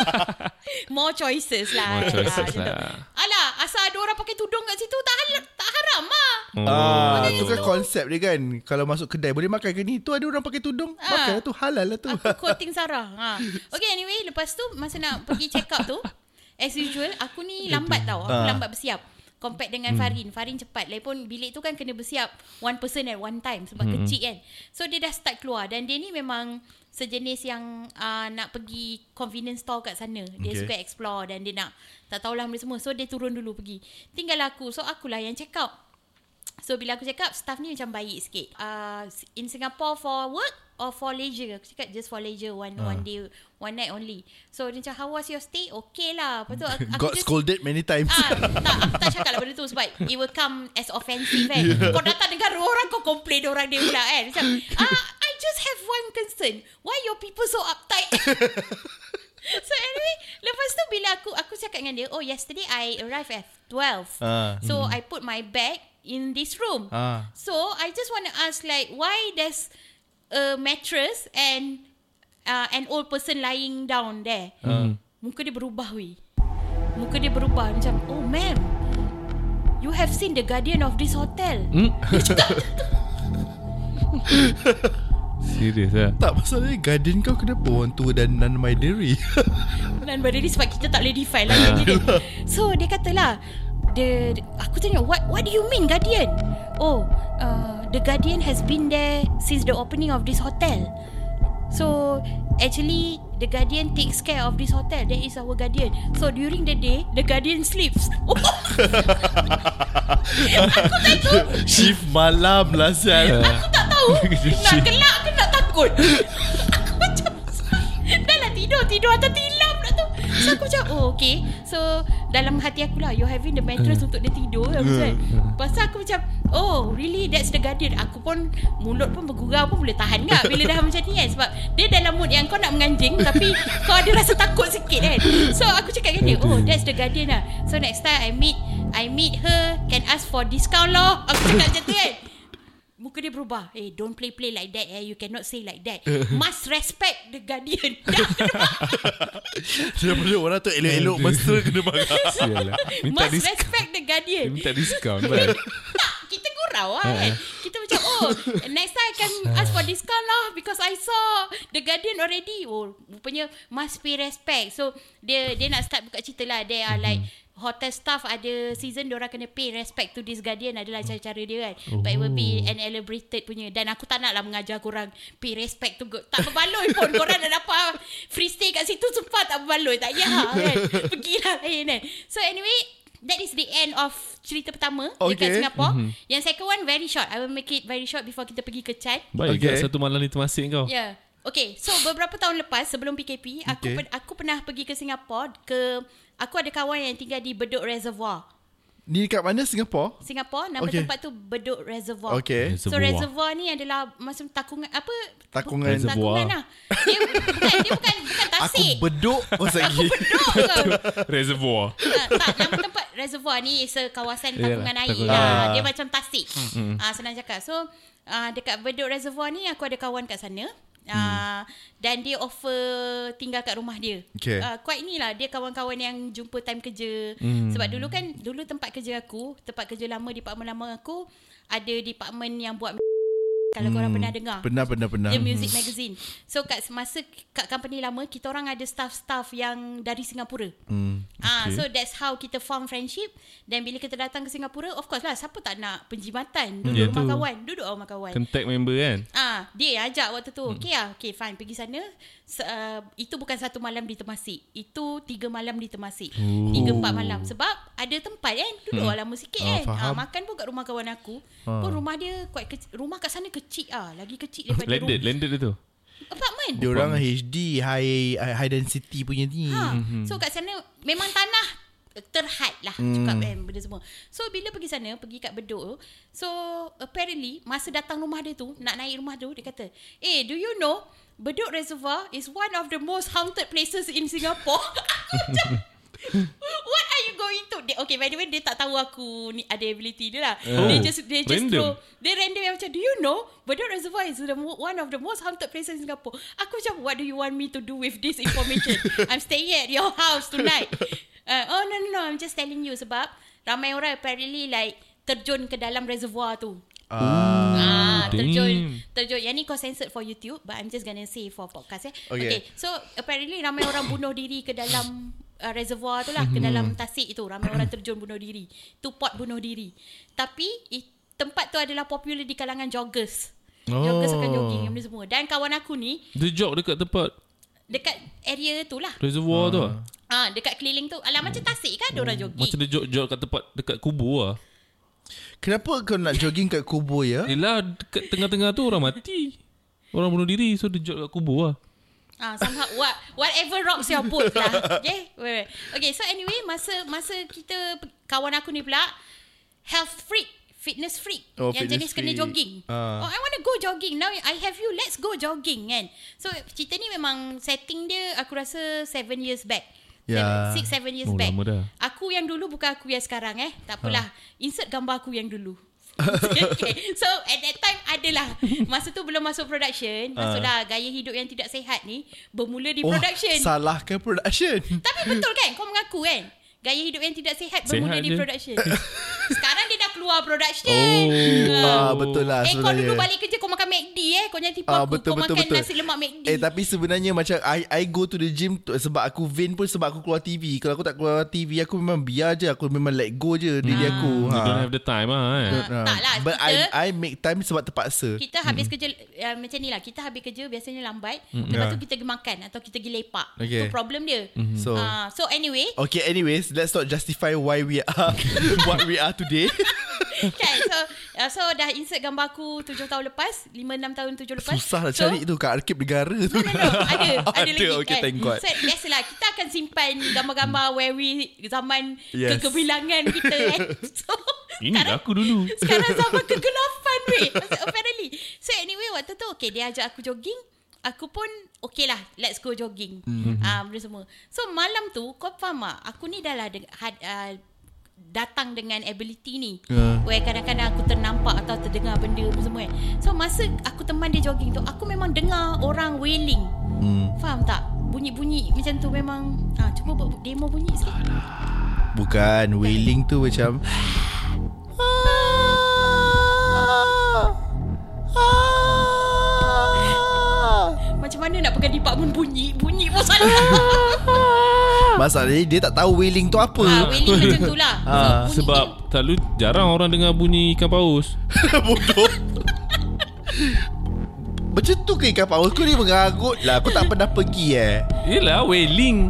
more choices lah. More choices Ah, tu. lah. Alah, asal ada orang pakai tudung kat situ tak halal, tak haram lah. Ah, tu kan konsep dia kan Kalau masuk kedai Boleh makan ke ni Tu ada orang pakai tudung Ah. Makan lah tu Halal lah tu Aku quoting Sarah. Ha. Okay anyway, lepas tu masa nak pergi check out tu, as usual aku ni lambat tau. Aku Ah. lambat bersiap. Compare dengan hmm. Farin Farin cepat Lagipun bilik tu kan Kena bersiap One person at one time Sebab hmm. kecil kan So dia dah start keluar Dan dia ni memang Sejenis yang uh, Nak pergi Convenience store kat sana Dia Okay. suka explore Dan dia nak Tak tahulah benda semua So dia turun dulu pergi Tinggal aku So akulah yang check out So bila aku cakap Staff ni macam baik sikit uh, In Singapore for work Or for leisure Aku cakap just for leisure One Ah. one day One night only So dia macam How was your stay Okay lah Lepas tu aku, aku Got just scolded many times Ah, tak, aku tak cakap lah benda tu sebab it will come as offensive kan. Kau datang negara orang kau complain orang dia pula kan. Macam, ah, I just have one concern. Why your people so uptight? so anyway, lepas tu bila aku aku cakap dengan dia, oh yesterday I arrived at 12. Ah. So I put my bag in this room. Ah. So I just want to ask like why there's a mattress and uh, an old person lying down there. Muka dia berubah weh. Muka dia berubah macam oh ma'am you have seen the guardian of this hotel. hmm? Serius lah Tak masalahnya Guardian kau kenapa Orang tua dan non binary Dan pada ni sebab kita tak boleh define lah dia. So dia kata lah the, Aku tanya what what do you mean Guardian? Oh uh, The Guardian has been there Since the opening of this hotel. So Actually The Guardian takes care of this hotel. That is our Guardian. So during the day The Guardian sleeps. Shift malam lah sial Aku tak tahu. Nak gelak ke nak takut? Aku macam Dah lah tidur Tidur atas tilam pula tu. So aku macam Oh okay. So Dalam hati aku lah You're having the mattress Untuk dia tidur kan Pasal Pasal aku macam Oh really That's the guardian. Aku pun Mulut pun bergurau pun Boleh tahan tak Bila dah macam ni kan. Sebab Dia dalam mood yang Kau nak menganjing Tapi Kau ada rasa takut sikit kan. So aku cakap dengan dia Oh that's the guardian lah. So next time I meet I meet her Can ask for discount loh Aku cakap macam tu kan Muka dia berubah. Eh don't play play like that eh. You cannot say like that. Must respect the guardian. Dah Daripada orang tu elok-elok Mesra kena marah. Lah Must diskaun respect the guardian. Minta diskaun kan? Tak Kita gurau lah kan Kita macam Oh Next time I can ask for discount lah Because I saw The guardian already. Oh Rupanya Must pay respect. So Dia dia nak start buka cerita lah. They are like Hotel staff ada season Diorang kena pay respect to this guardian Adalah cara-cara dia kan But it will be an elaborated punya Dan aku tak nak lah mengajar korang Pay respect to go Tak berbaloi pun Korang dah dapat free stay kat situ Sumpah tak berbaloi Tak payah kan Pergilah lain kan So anyway That is the end of cerita pertama okay. dekat. Singapore. Mm-hmm. Yang second one very short. I will make it very short before kita pergi ke Chan. Baik Okay. satu malam ni termasik kau Ya. Yeah. Okay, so beberapa tahun lepas sebelum PKP, aku Okay. pen, aku pernah pergi ke Singapore ke aku ada kawan yang tinggal di Bedok Reservoir. Ni dekat mana Singapore? Singapore nama Okay. tempat tu Bedok Reservoir. Okay. So Reservoir. reservoir ni adalah macam takungan apa? Takungan. Bu- Takungan lah. Dia bukan dia bukan bukan Aku tasik. beduk Masa Aku lagi bedok ke? Reservoir tak, tak, nama tempat reservoir ni is a kawasan Yalah, takungan air takungan. lah. Ah. Dia macam tasik. Ah senang cakap. So ah dekat Bedok Reservoir ni aku ada kawan kat sana. Ah dan dia offer tinggal kat rumah dia. Okay. Ah quite ni lah dia kawan-kawan yang jumpa time kerja. Sebab dulu kan dulu tempat kerja aku, tempat kerja lama department lama aku ada department yang buat kalau korang pernah dengar. Pernah pernah pernah The Music Magazine. So kat semasa kat company lama kita orang ada staff-staff yang dari Singapura. hmm. Ah, Okay. so that's how kita form friendship. Dan bila kita datang ke Singapura, of course lah, siapa tak nak penjimatan, duduk Ya rumah tu. kawan, duduk rumah kawan. Contact member kan Ah, dia yang ajak waktu tu. Okay lah, okay fine, pergi sana. Se- uh, itu bukan satu malam di Temasik. Itu tiga malam di Temasik. Oh. Tiga empat malam. Sebab ada tempat kan, duduk hmm. lama sikit Ah, kan. Ah, makan pun kat rumah kawan aku. Ah. Pun rumah dia quite kecil. Rumah kat sana kecil ah, lagi kecil daripada Landed rumah. Landed dia tu Apartment. Dia orang HD High high density punya ni Ha. So kat sana memang tanah terhad lah cakap kan benda semua. So bila pergi sana, pergi kat Bedok tu, so apparently masa datang rumah dia tu, nak naik rumah tu, dia kata, "Eh, do you know Bedok Reservoir is one of the most haunted places in Singapore." Aku macam What are you going to dia, Okay by the way Dia tak tahu aku ni Ada ability dia lah. Oh, Dia just Dia just random. throw Dia random yang macam Do you know Bedok Reservoir is the, mo- one of the most haunted places in Singapore? Aku macam What do you want me to do with this information? I'm staying at your house tonight. Uh, Oh no no no I'm just telling you Sebab Ramai orang apparently like Terjun ke dalam reservoir tu. Ah, terjun terjun. Yang ni kau censored for YouTube, but I'm just gonna say for podcast eh. Okay. okay. So apparently ramai orang bunuh diri ke dalam uh, reservoir tu lah, ke dalam tasik itu. Ramai orang terjun bunuh diri. Tu pot bunuh diri. Tapi i, tempat tu adalah popular di kalangan joggers. Oh. Joggers akan jogging semua. Dan kawan aku ni Dia job dekat tempat dekat area tu lah. Reservoir tu lah Ah, dekat keliling tu. Alah macam tasik kan ada orang jogging. Macam dia job-job kat tempat Dekat kubur lah Kenapa kau nak jogging kat kubur ya? Yelah dekat tengah-tengah tu orang mati Orang bunuh diri So dia job kat kubur lah Ah, somehow what whatever rocks your boat lah. Okay, wait, wait. okay. So anyway, masa masa kita kawan aku ni pula health freak, fitness freak, Oh, yang fitness jenis kena freak. jogging. Ah. Oh, I want to go jogging. Now I have you. Let's go jogging kan. So cerita ni memang setting dia aku rasa seven years back. Seven, six, seven years Oh, back. lama dah. Aku yang dulu bukan aku yang sekarang eh. Tak apalah. Ha. Insert gambar aku yang dulu. okay. So at that time adalah Masa tu belum masuk production Maksudlah gaya hidup yang tidak sehat ni Bermula di Ha. Oh, production salahkan production. Tapi betul kan Kau mengaku kan Gaya hidup yang tidak sihat Bermula Sihat di je. production Sekarang dia dah keluar production Oh. Ah, betul lah Eh kau sebenarnya. dulu balik kerja Kau makan McD eh. Kau jangan tipu Ah, aku. betul, kau betul, makan betul. nasi lemak McD. Eh tapi sebenarnya macam I, I go to the gym tu, sebab aku vain pun sebab aku keluar TV. Kalau aku tak keluar TV aku memang biar je. Aku memang let go je diri aku. You don't have the time ah. Eh. Ah, tak lah, But kita- I I make time sebab terpaksa. Kita habis kerja uh, macam ni lah. Kita habis kerja biasanya lambat. Lepas Yeah. tu kita pergi makan atau kita pergi lepak. Okay. Itu problem dia. So Ah, so anyway, Okay anyways Let's not justify Why we are What we are today kan so uh, so dah insert gambar aku 7 tahun lepas, 5 6 tahun 7 lepas. Susah lah so, cari tu Kat arkib negara tu No, no, no. Ada, Oh, ada lagi okay, kan. thank God. So, biasalah kita akan simpan gambar-gambar where we zaman Yes. kegemilangan kita kan. So, Ini sekarang, aku dulu. sekarang zaman kegelapan weh. Apparently. So anyway, waktu tu okay, dia ajak aku jogging. Aku pun okay lah, let's go jogging. Mm-hmm. Uh, benda semua. So malam tu, kau faham tak? Aku ni dah lah de- had, uh, datang dengan ability ni. Ya. Where kadang-kadang aku ternampak atau terdengar benda apa semua kan. So masa aku teman dia jogging tu, aku memang dengar orang wailing. hmm. Faham tak? Bunyi-bunyi macam tu memang ah cuba buat demo bunyi sikit. Bukan Wailing tu macam Macam mana nak pegang department bunyi? Bunyi pun salah. Masalahnya dia tak tahu wailing tu apa ah, wailing macam tu lah. Ah, bunyi Sebab selalu jarang orang dengar bunyi ikan paus. Bodoh Macam tu ke ikan paus Kau ni mengarut lah Aku tak pernah pergi eh Yelah, wailing.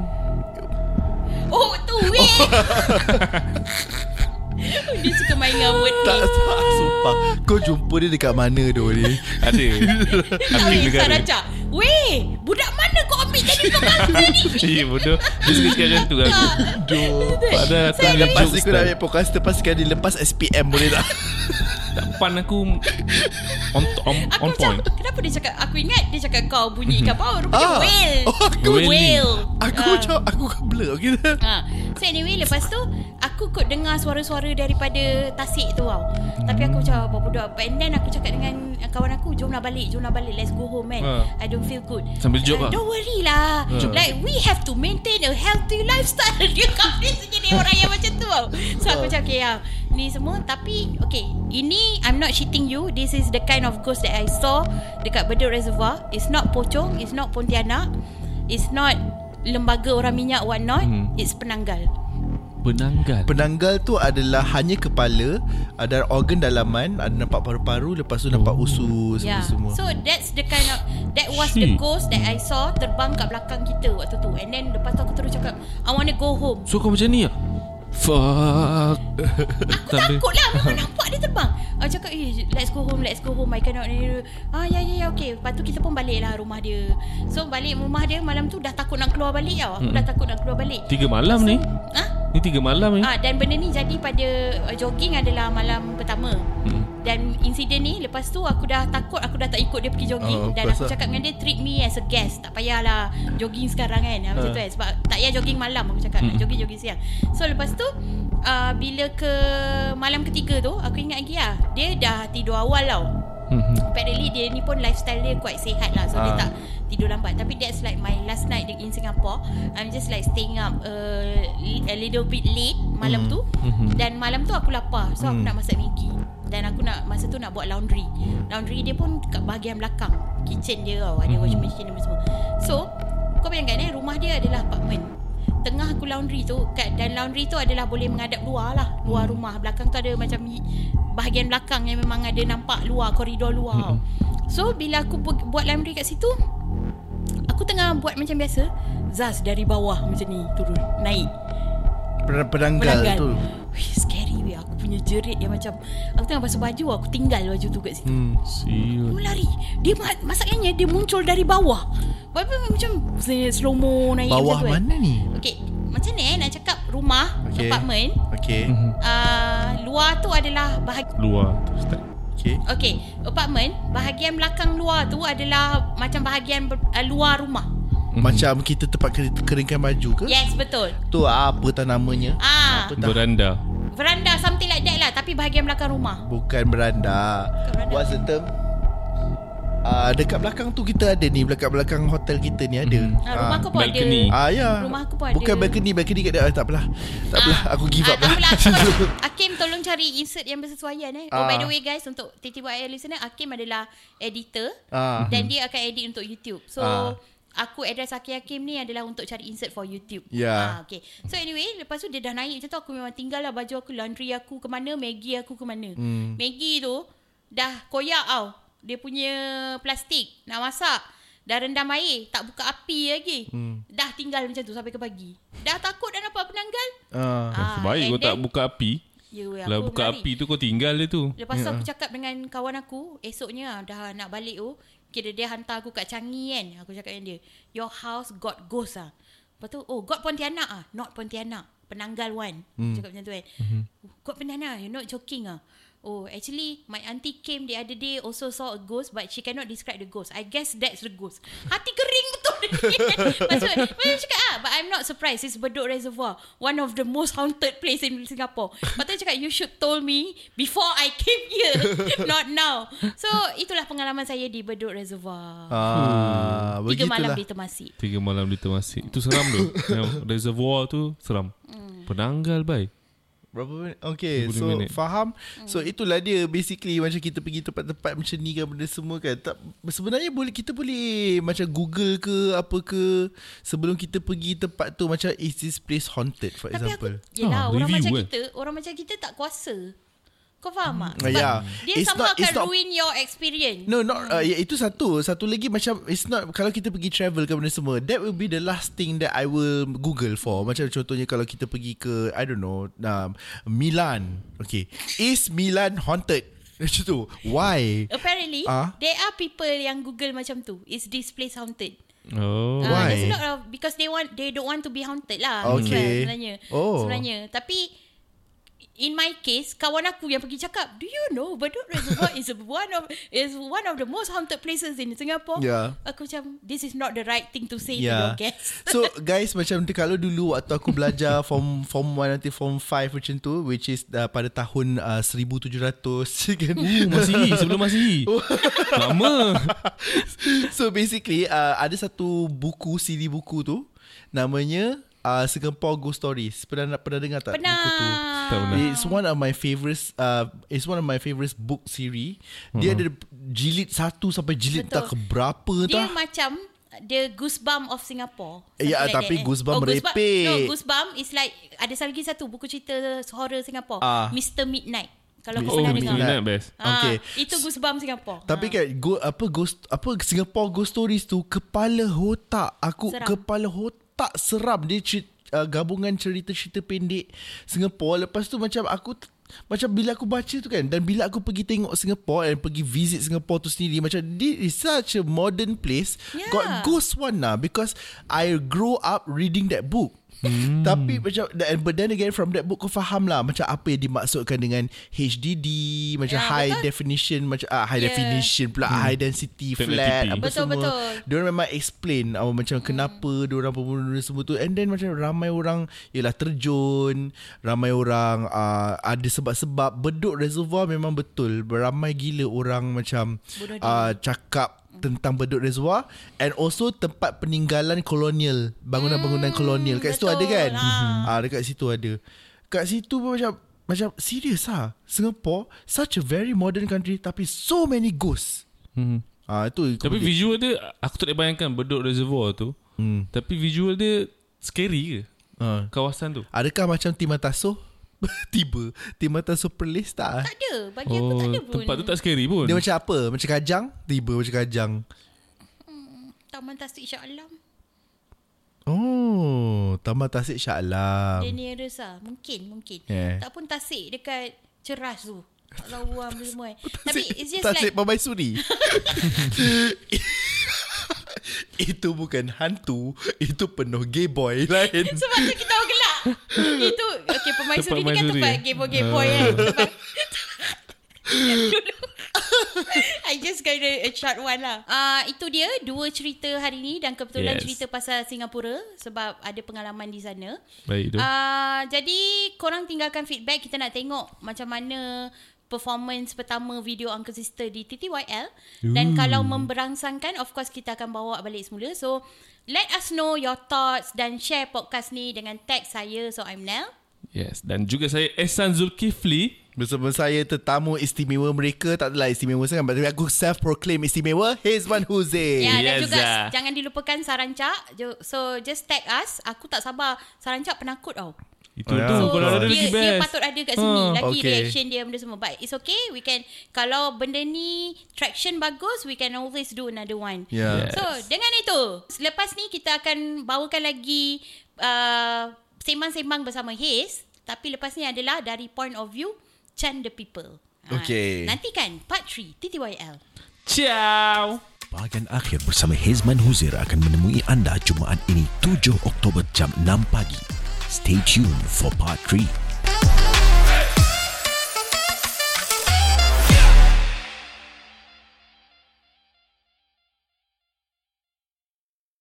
Oh, tu weh. dia suka main dengan word Tak tak Sumpah Kau jumpa dia dekat mana tu ni Ada. Weh, negara. Saraca. Weh, budak mana kau ambil jadi pemangsa ni? Ya bodoh Dia suka cakap macam tu kan Padahal aku Lepas ni nak kan. ambil podcast Pastikan dia lepas SPM boleh tak Depan aku On, on, Aku on macam point Kenapa dia cakap Aku ingat dia cakap kau bunyi ikan paus Rupanya Ah. whale Oh, aku. Whale Aku Ah. macam Aku kan blur okay Ha. So anyway Lepas tu Aku kot dengar suara-suara Daripada tasik tu tau Tapi aku macam Apa budak And then aku cakap dengan Kawan aku Jom lah balik Jom lah balik Let's go home man Ha. I don't feel good Sambil joke uh, lah. Don't worry lah Ha. Like we have to maintain A healthy lifestyle Dia kami jadi orang yang macam tu tau So aku macam Okay ya Ni semua Tapi Okay Ini I'm not cheating you This is the kind of ghost That I saw Dekat Bedok Reservoir It's not pocong It's not Pontianak It's not Lembaga orang minyak what not Hmm. It's penanggal Penanggal Penanggal tu adalah hanya kepala Ada organ dalaman Ada nampak paru-paru Lepas tu nampak usus Yeah. semua So that's the kind of that was the Shit. ghost that I saw terbang kat belakang kita waktu tu. And then lepas tu aku terus cakap I want to go home. So kau macam ni lah Fuck. Aku takut lah Memang nampak dia terbang. Aku cakap eh Let's go home Let's go home I cannot Ah ya ya ya okay. Lepas tu kita pun balik lah rumah dia. So balik rumah dia Malam tu dah takut nak keluar balik tau. Aku dah takut nak keluar balik. Tiga malam ni? Ah, Ni tiga malam ni ah dan benda ni jadi pada uh, jogging adalah malam pertama. Hmm. Dan insiden ni lepas tu aku dah takut aku dah tak ikut dia pergi jogging Oh, dan aku cakap dengan dia treat me as a guest. Tak payahlah jogging sekarang kan. Ha. Macam tu kan sebab tak payah jogging malam aku cakap nak Mm-mm. jogging jogging siang. So lepas tu uh, bila ke malam ketiga tu aku ingat lagi lah dia dah tidur awal tau. Mhm. Apparently dia ni pun lifestyle dia quite sihat lah So dia Ah. tak tidur lambat. Tapi that's like my last night in Singapore. I'm just like staying up uh, a little bit late malam Hmm. tu. Mhm. Dan malam tu aku lapar. So aku Hmm. nak masak Maggi Dan aku nak masa tu nak buat laundry. Laundry dia pun kat bahagian belakang. Kitchen dia tau. Ada Mhm. washing machine apa semua. So kau bayangkan eh Rumah dia adalah apartment. Tengah aku laundry tu kat, Dan laundry tu adalah boleh menghadap luar lah. Luar Hmm. rumah. Belakang tu ada macam Bahagian belakang yang memang ada nampak luar Koridor luar. Hmm. So bila aku bu- buat laundry kat situ Aku tengah buat macam biasa. Zaz dari bawah macam ni Turun Naik. Penanggal Menanggal tu. Wih, Scary weh. Aku punya jerit yang macam Aku tengah basuh baju Aku tinggal baju tu kat situ. Hmm. Siut Dia lari. Dia ma- masalahnya Dia muncul dari bawah. Lepas macam Slow mo naik Bawah macam tu kan. mana ni? Okay Macam ni eh Nak cakap rumah Okay. Apartment. Okay uh, Luar tu adalah bahag- Luar Start. Okay Okay Apartment Bahagian belakang luar tu adalah Macam bahagian ber- uh, luar rumah. Mhm. Macam kita tempat ker- keringkan baju ke? Yes betul. Tu apa tak namanya? Ah, Apa tak. Beranda. Veranda something like that lah Tapi bahagian belakang rumah. Bukan beranda. Bukan beranda. What's the term uh, dekat belakang tu kita ada ni Dekat belakang hotel kita ni ada Ah, rumah Ah. aku pun balcony. ada. Ah ya. Rumah aku pun ada. Bukan balcony, balcony kat dia. Ah, tak apalah. Tak apalah, aku give up ah, lah. Hakim tolong cari insert yang bersesuaian eh. Oh Ah. by the way guys untuk TTYL listener Hakim adalah editor Ah. dan dia akan edit untuk YouTube. So Ah. Aku address Hakim Hakim ni adalah untuk cari insert for YouTube. Ya. Ah, okay. So anyway, lepas tu dia dah naik macam tu aku memang tinggal lah baju aku, laundry aku ke mana, Maggie aku ke mana. Hmm. Maggie tu dah koyak tau. Dia punya plastik nak masak. Dah rendam air, tak buka api lagi. Hmm. Dah tinggal macam tu sampai ke pagi. Dah takut dah nampak penanggal. Ah. Ah, Baik and kau tak buka api Ya, weh, aku buka menari. api tu kau tinggal dia tu Lepas tu aku cakap dengan kawan aku Esoknya dah nak balik tu Kira dia hantar aku kat Changi kan Aku cakap dengan dia Your house got ghost ah. Lepas tu Oh got Pontianak ah Not Pontianak Penanggal one hmm. Cakap macam tu kan mm-hmm. Got Pontianak You're not joking ah Oh actually My auntie came the other day Also saw a ghost But she cannot describe the ghost. I guess that's the ghost. Hati kering betul. Maksud Macam cakap ah But I'm not surprised. It's Bedok Reservoir One of the most haunted place In Singapore. Dia cakap You should told me Before I came here Not now. So itulah pengalaman saya Di Bedok Reservoir. Ah, Tiga malam di Temasik Tiga malam di Temasik Itu seram tu Reservoir tu Seram. Hmm. Penanggal baik Berapa minit? Okay 20 so minit. faham Hmm. So itulah dia Basically macam kita pergi tempat-tempat Macam ni kan Benda semua kan tak, Sebenarnya boleh Kita boleh Macam google ke Apa ke Sebelum kita pergi tempat tu Macam is this place haunted For Tapi example aku Yelah Ah, orang review macam eh. kita Orang macam kita tak kuasa Kau faham tak? Ah, Sebab yeah. Dia It's sama not- akan it's not- ruin your experience. No not uh, ya, Itu satu. Satu lagi macam It's not Kalau kita pergi travel ke benda semua That will be the last thing That I will Google for. Macam contohnya Kalau kita pergi ke I don't know um, Milan. Okay. Is Milan haunted? Macam tu. Why? Apparently Ah? There are people yang Google macam tu. Is this place haunted? Oh. Ah, Why? There's a lot of Because they want They don't want to be haunted lah. Okay. Sebenarnya. Oh. Sebenarnya. Tapi In my case Kawan aku yang pergi cakap Do you know Bedok Reservoir is one of Is one of the most haunted places In Singapore Yeah. Aku macam This is not the right thing to say Yeah. To your guests So guys macam tu kalau dulu waktu aku belajar form form 1 nanti form 5 macam tu which is uh, pada tahun uh, 1700 kan. Uh, Masihi Sebelum Masihi Oh. Lama so basically uh, ada satu buku CD buku tu namanya uh, Singapore Ghost Stories. Pernah pernah dengar tak Pernah buku tu? Tak pernah. It's one of my favorites uh, It's one of my favorite book series Dia ada jilid satu sampai jilid Betul. tak ke berapa Dia tah macam The goosebump of Singapore Ya, Something tapi that, eh. goosebump Goosebump- merepek. No goosebump is like Ada lagi satu Buku cerita horror Singapore Ah. Mr. Midnight Kalau kau Oh pernah Midnight. dengar Midnight best Ah, Okay. Itu goosebump Singapore Tapi kan go, apa ghost apa Singapore Ghost Stories tu kepala otak aku Seram. kepala otak seram dia cer, uh, gabungan cerita-cerita pendek Singapore. Lepas tu macam aku t- macam bila aku baca tu kan dan bila aku pergi tengok Singapore dan pergi visit Singapore tu sendiri macam this is such a modern place. Yeah. got ghost one lah because I grow up reading that book Hmm. Tapi macam dan- But then again From that book kau faham lah Macam apa yang dimaksudkan Dengan HDD Macam Ya, high betul. definition Macam ah, High Ya. definition pula High density. Flat Apa Betul, semua betul. Diorang memang explain uh, Macam kenapa Diorang pembunuh semua tu And then macam Ramai orang Yelah terjun Ramai orang uh, Ada sebab-sebab Bedok Reservoir memang betul Ramai gila orang Macam uh, Cakap tentang Bedok Reservoir and also tempat peninggalan kolonial bangunan-bangunan kolonial. Kat situ betul ada kan? lah. ah dekat situ ada. Kat situ pun macam macam serius ah Singapore such a very modern country tapi so many ghosts. Hmm. ah itu Tapi visual dia Aku tak boleh bayangkan Bedok Reservoir tu. Hmm. Tapi visual dia Scary ke? Ah. Kawasan tu. Adakah macam Timataso tiba. Timataso Perlis tak ah? Tak ada. Bagi aku tak Oh ada pun. Tempat tu tak scary pun. Dia macam apa? Macam kajang? Tiba macam kajang. Taman Tasik Shah Alam. Oh Taman Tasik Shah Alam. Dia nearest lah. Mungkin Mungkin. Yeah. Tak pun Tasik Dekat Ceras tu. Lah semua kan Tapi it's just Tasik like Permaisuri Itu bukan hantu. Itu penuh gay boy lain. Sebab tu kita orang gelak Itu Okay permaisuri Tempat ni kan maisuri. tempat Game boy kan Tempat Dulu I just got a, a short one lah uh, Itu dia Dua cerita hari ni Dan kebetulan Yes. cerita pasal Singapura Sebab ada pengalaman di sana Baik tu Uh, jadi korang tinggalkan feedback Kita nak tengok Macam mana performance pertama video Uncle Sister di TTYL. Dan kalau memberangsangkan, of course kita akan bawa balik semula. So, let us know your thoughts dan share podcast ni dengan tag saya. So, I'm Nell. Yes. Dan juga saya Ehsan Zulkifli. Bersama saya tetamu istimewa mereka Tak adalah istimewa sangat Tapi aku self-proclaim istimewa Hezwan Huze Ya, dan Yes, juga ah. jangan dilupakan Sarancak. So, just tag us. Aku tak sabar. Sarancak penakut tau. Itu Oh, ya. tu So kalau ada dia, lagi dia best. patut ada kat sini Ah. Lagi Okay. reaction dia benda semua But it's okay We can Kalau benda ni Traction bagus We can always do another one Ya. Yes. So dengan itu Selepas ni kita akan Bawakan lagi uh, Sembang-sembang bersama Haze Tapi lepas ni adalah Dari point of view Chan the people Ah, Okay. Nantikan part 3 TTYL Ciao. Bahagian akhir bersama Hezman Huzir akan menemui anda Jumaat ini 7 Oktober jam 6 pagi. Stay tuned for part 3.